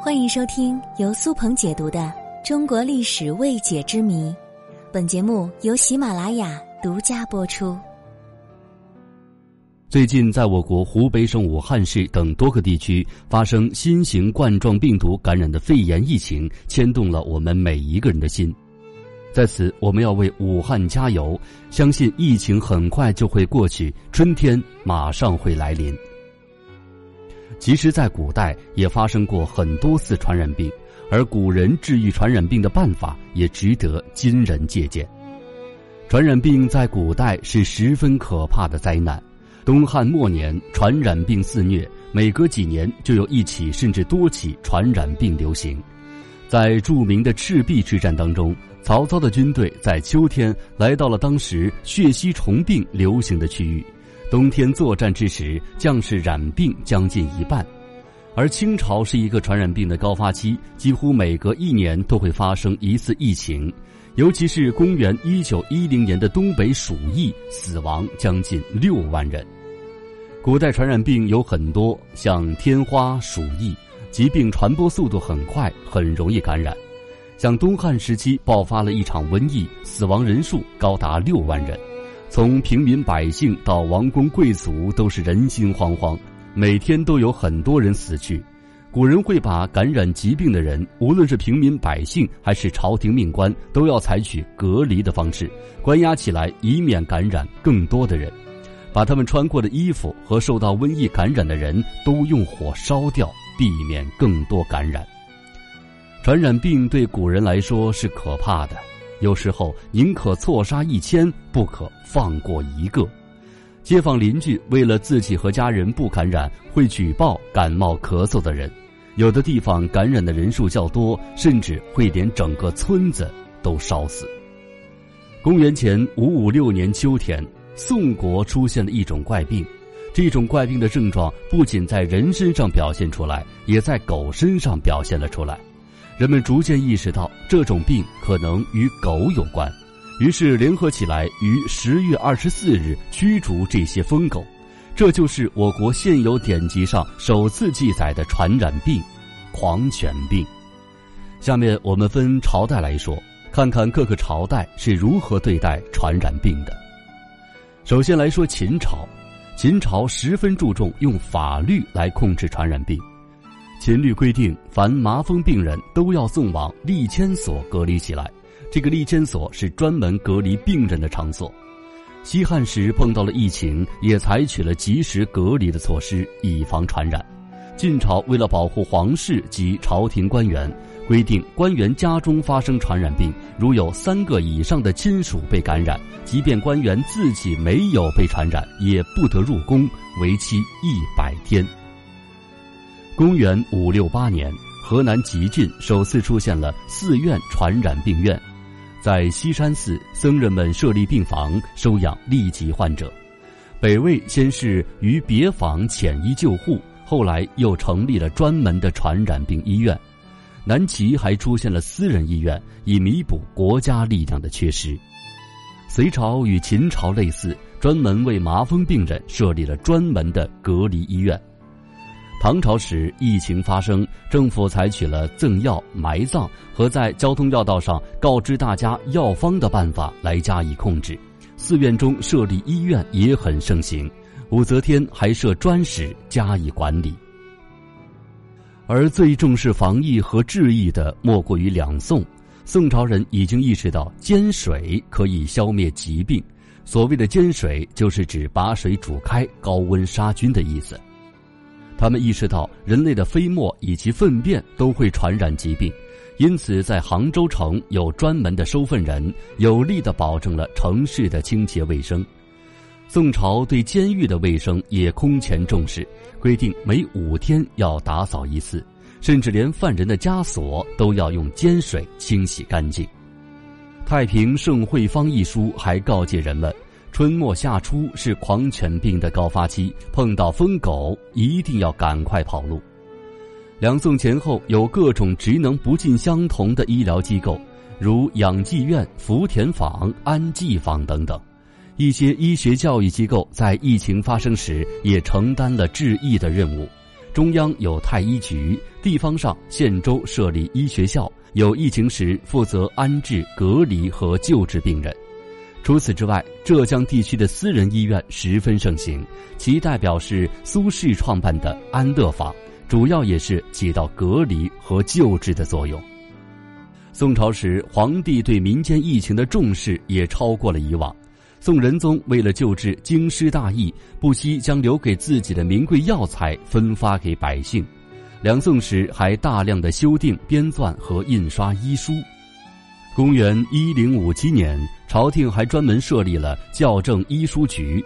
欢迎收听由苏鹏解读的《中国历史未解之谜》，本节目由喜马拉雅独家播出。最近，在我国湖北省武汉市等多个地区发生新型冠状病毒感染的肺炎疫情，牵动了我们每一个人的心。在此，我们要为武汉加油，相信疫情很快就会过去，春天马上会来临。其实，在古代也发生过很多次传染病，而古人治愈传染病的办法也值得今人借鉴。传染病在古代是十分可怕的灾难。东汉末年，传染病肆虐，每隔几年就有一起甚至多起传染病流行。在著名的赤壁之战当中，曹操的军队在秋天来到了当时血吸虫病流行的区域。冬天作战之时，将士染病将近一半，而清朝是一个传染病的高发期，几乎每隔一年都会发生一次疫情，尤其是公元一九一零年的东北鼠疫，死亡将近六万人。古代传染病有很多，像天花、鼠疫，疾病传播速度很快，很容易感染；像东汉时期爆发了一场瘟疫，死亡人数高达六万人。从平民百姓到王公贵族，都是人心惶惶，每天都有很多人死去。古人会把感染疾病的人，无论是平民百姓还是朝廷命官，都要采取隔离的方式，关押起来，以免感染更多的人。把他们穿过的衣服和受到瘟疫感染的人都用火烧掉，避免更多感染。传染病对古人来说是可怕的。有时候宁可错杀一千，不可放过一个。街坊邻居为了自己和家人不感染，会举报感冒咳嗽的人。有的地方感染的人数较多，甚至会连整个村子都烧死。公元前五五六年秋天，宋国出现了一种怪病。这种怪病的症状不仅在人身上表现出来，也在狗身上表现了出来。人们逐渐意识到这种病可能与狗有关，于是联合起来于十月二十四日驱逐这些疯狗。这就是我国现有典籍上首次记载的传染病——狂犬病。下面我们分朝代来说，看看各个朝代是如何对待传染病的。首先来说秦朝，秦朝十分注重用法律来控制传染病。秦律规定，凡麻风病人都要送往立迁所隔离起来。这个立迁所是专门隔离病人的场所。西汉时碰到了疫情，也采取了及时隔离的措施，以防传染。晋朝为了保护皇室及朝廷官员，规定官员家中发生传染病，如有三个以上的亲属被感染，即便官员自己没有被传染，也不得入宫，为期一百天。公元五六八年，河南吉郡首次出现了寺院传染病院，在西山寺，僧人们设立病房收养痢疾患者。北魏先是于别坊遣医救护，后来又成立了专门的传染病医院。南齐还出现了私人医院，以弥补国家力量的缺失。隋朝与秦朝类似，专门为麻风病人设立了专门的隔离医院。唐朝时，疫情发生，政府采取了赠药、埋葬和在交通要道上告知大家药方的办法来加以控制。寺院中设立医院也很盛行，武则天还设专使加以管理。而最重视防疫和治疫的，莫过于两宋。宋朝人已经意识到煎水可以消灭疾病，所谓的煎水，就是指把水煮开，高温杀菌的意思。他们意识到人类的飞沫以及粪便都会传染疾病，因此在杭州城有专门的收粪人，有力地保证了城市的清洁卫生。宋朝对监狱的卫生也空前重视，规定每五天要打扫一次，甚至连犯人的枷锁都要用煎水清洗干净。《太平盛会方》一书还告诫人们。春末夏初是狂犬病的高发期，碰到疯狗一定要赶快跑路。两宋前后有各种职能不尽相同的医疗机构，如养济院、福田坊、安济坊等等。一些医学教育机构在疫情发生时也承担了治疫的任务。中央有太医局，地方上县州设立医学校，有疫情时负责安置、隔离和救治病人。除此之外，浙江地区的私人医院十分盛行，其代表是苏轼创办的安乐坊，主要也是起到隔离和救治的作用。宋朝时，皇帝对民间疫情的重视也超过了以往。宋仁宗为了救治京师大疫，不惜将留给自己的名贵药材分发给百姓。两宋时还大量的修订、编纂和印刷医书。公元一零五七年，朝廷还专门设立了校正医书局，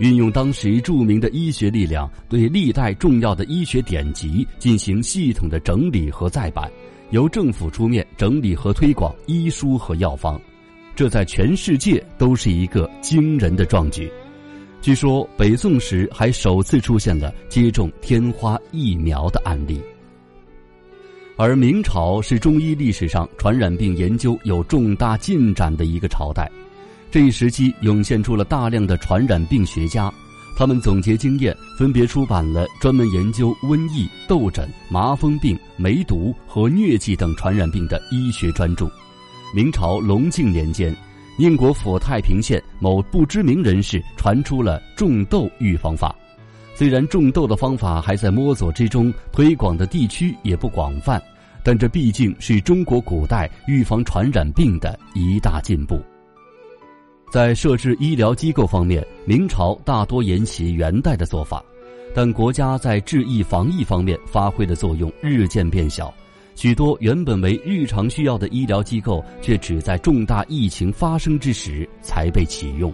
运用当时著名的医学力量，对历代重要的医学典籍进行系统的整理和再版，由政府出面整理和推广医书和药方，这在全世界都是一个惊人的壮举。据说北宋时还首次出现了接种天花疫苗的案例。而明朝是中医历史上传染病研究有重大进展的一个朝代，这一时期涌现出了大量的传染病学家，他们总结经验，分别出版了专门研究瘟疫、痘疹、麻风病、梅毒和疟疾等传染病的医学专著。明朝隆庆年间，宁国府太平县某不知名人士传出了种痘预防法。虽然种豆的方法还在摸索之中，推广的地区也不广泛，但这毕竟是中国古代预防传染病的一大进步。在设置医疗机构方面，明朝大多沿袭元代的做法，但国家在治疫防疫方面发挥的作用日渐变小，许多原本为日常需要的医疗机构却只在重大疫情发生之时才被启用。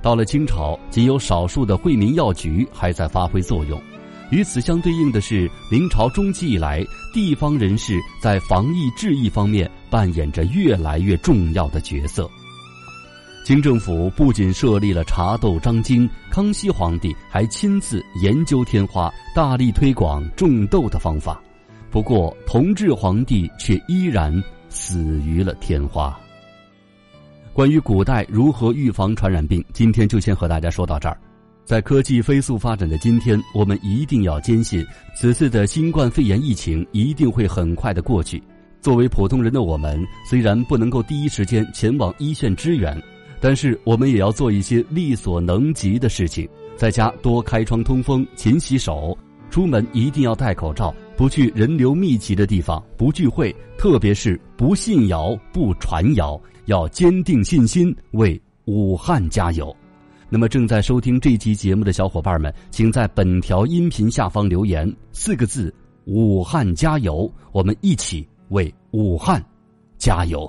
到了清朝，仅有少数的惠民药局还在发挥作用。与此相对应的是，明朝中期以来，地方人士在防疫治疫方面扮演着越来越重要的角色。清政府不仅设立了茶豆章京，康熙皇帝还亲自研究天花，大力推广种豆的方法。不过，同治皇帝却依然死于了天花。关于古代如何预防传染病，今天就先和大家说到这儿。在科技飞速发展的今天，我们一定要坚信，此次的新冠肺炎疫情一定会很快的过去。作为普通人的我们，虽然不能够第一时间前往一线支援，但是我们也要做一些力所能及的事情。在家多开窗通风，勤洗手，出门一定要戴口罩，不去人流密集的地方，不聚会，特别是不信谣、不传谣。要坚定信心，为武汉加油。那么，正在收听这期节目的小伙伴们，请在本条音频下方留言四个字：“武汉加油”，我们一起为武汉加油。